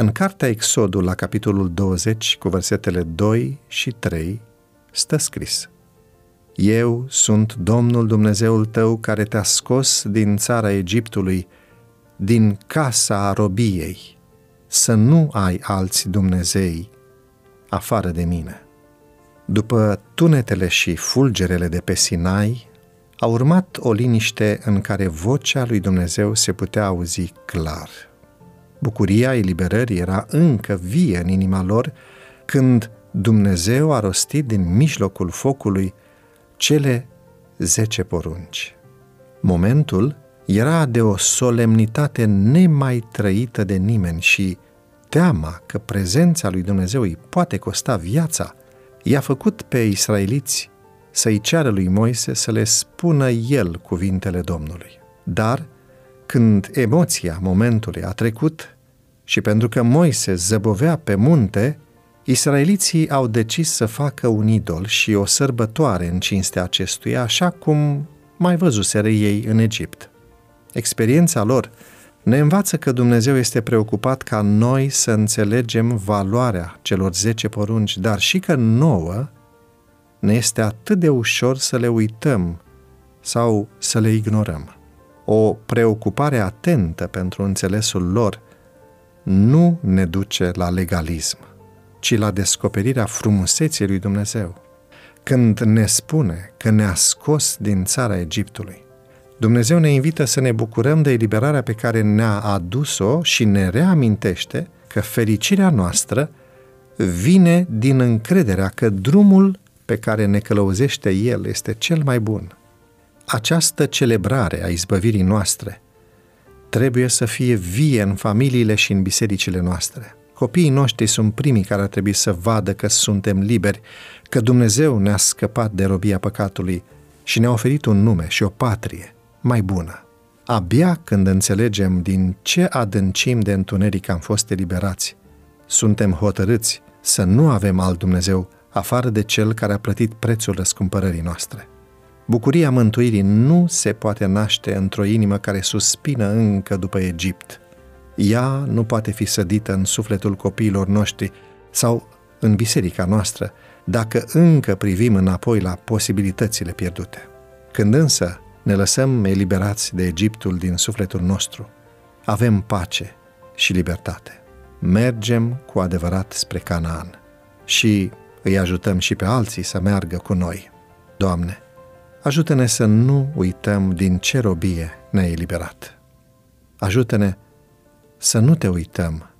În cartea Exodul, la capitolul 20, cu versetele 2 și 3, stă scris Eu sunt Domnul Dumnezeul tău care te-a scos din țara Egiptului, din casa robiei, să nu ai alți Dumnezei afară de mine. După tunetele și fulgerele de pe Sinai, a urmat o liniște în care vocea lui Dumnezeu se putea auzi clar. Bucuria eliberării era încă vie în inima lor când Dumnezeu a rostit din mijlocul focului cele zece porunci. Momentul era de o solemnitate nemai trăită de nimeni și teama că prezența lui Dumnezeu îi poate costa viața, i-a făcut pe israeliți să-i ceară lui Moise să le spună el cuvintele Domnului. Dar, când emoția momentului a trecut și pentru că Moise zăbovea pe munte, israeliții au decis să facă un idol și o sărbătoare în cinstea acestuia, așa cum mai văzuseră ei în Egipt. Experiența lor ne învață că Dumnezeu este preocupat ca noi să înțelegem valoarea celor zece porunci, dar și că nouă ne este atât de ușor să le uităm sau să le ignorăm. O preocupare atentă pentru înțelesul lor nu ne duce la legalism, ci la descoperirea frumuseții lui Dumnezeu. Când ne spune că ne-a scos din țara Egiptului, Dumnezeu ne invită să ne bucurăm de eliberarea pe care ne-a adus-o și ne reamintește că fericirea noastră vine din încrederea că drumul pe care ne călăuzește El este cel mai bun. Această celebrare a izbăvirii noastre trebuie să fie vie în familiile și în bisericile noastre. Copiii noștri sunt primii care ar trebui să vadă că suntem liberi, că Dumnezeu ne-a scăpat de robia păcatului și ne-a oferit un nume și o patrie mai bună. Abia când înțelegem din ce adâncim de întuneric am fost eliberați, suntem hotărâți să nu avem alt Dumnezeu afară de Cel care a plătit prețul răscumpărării noastre. Bucuria mântuirii nu se poate naște într-o inimă care suspină încă după Egipt. Ea nu poate fi sădită în sufletul copiilor noștri sau în biserica noastră, dacă încă privim înapoi la posibilitățile pierdute. Când însă ne lăsăm eliberați de Egiptul din sufletul nostru, avem pace și libertate. Mergem cu adevărat spre Canaan și îi ajutăm și pe alții să meargă cu noi. Doamne, ajută-ne să nu uităm din ce robie ne-ai eliberat. Ajută-ne să nu te uităm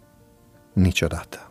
niciodată.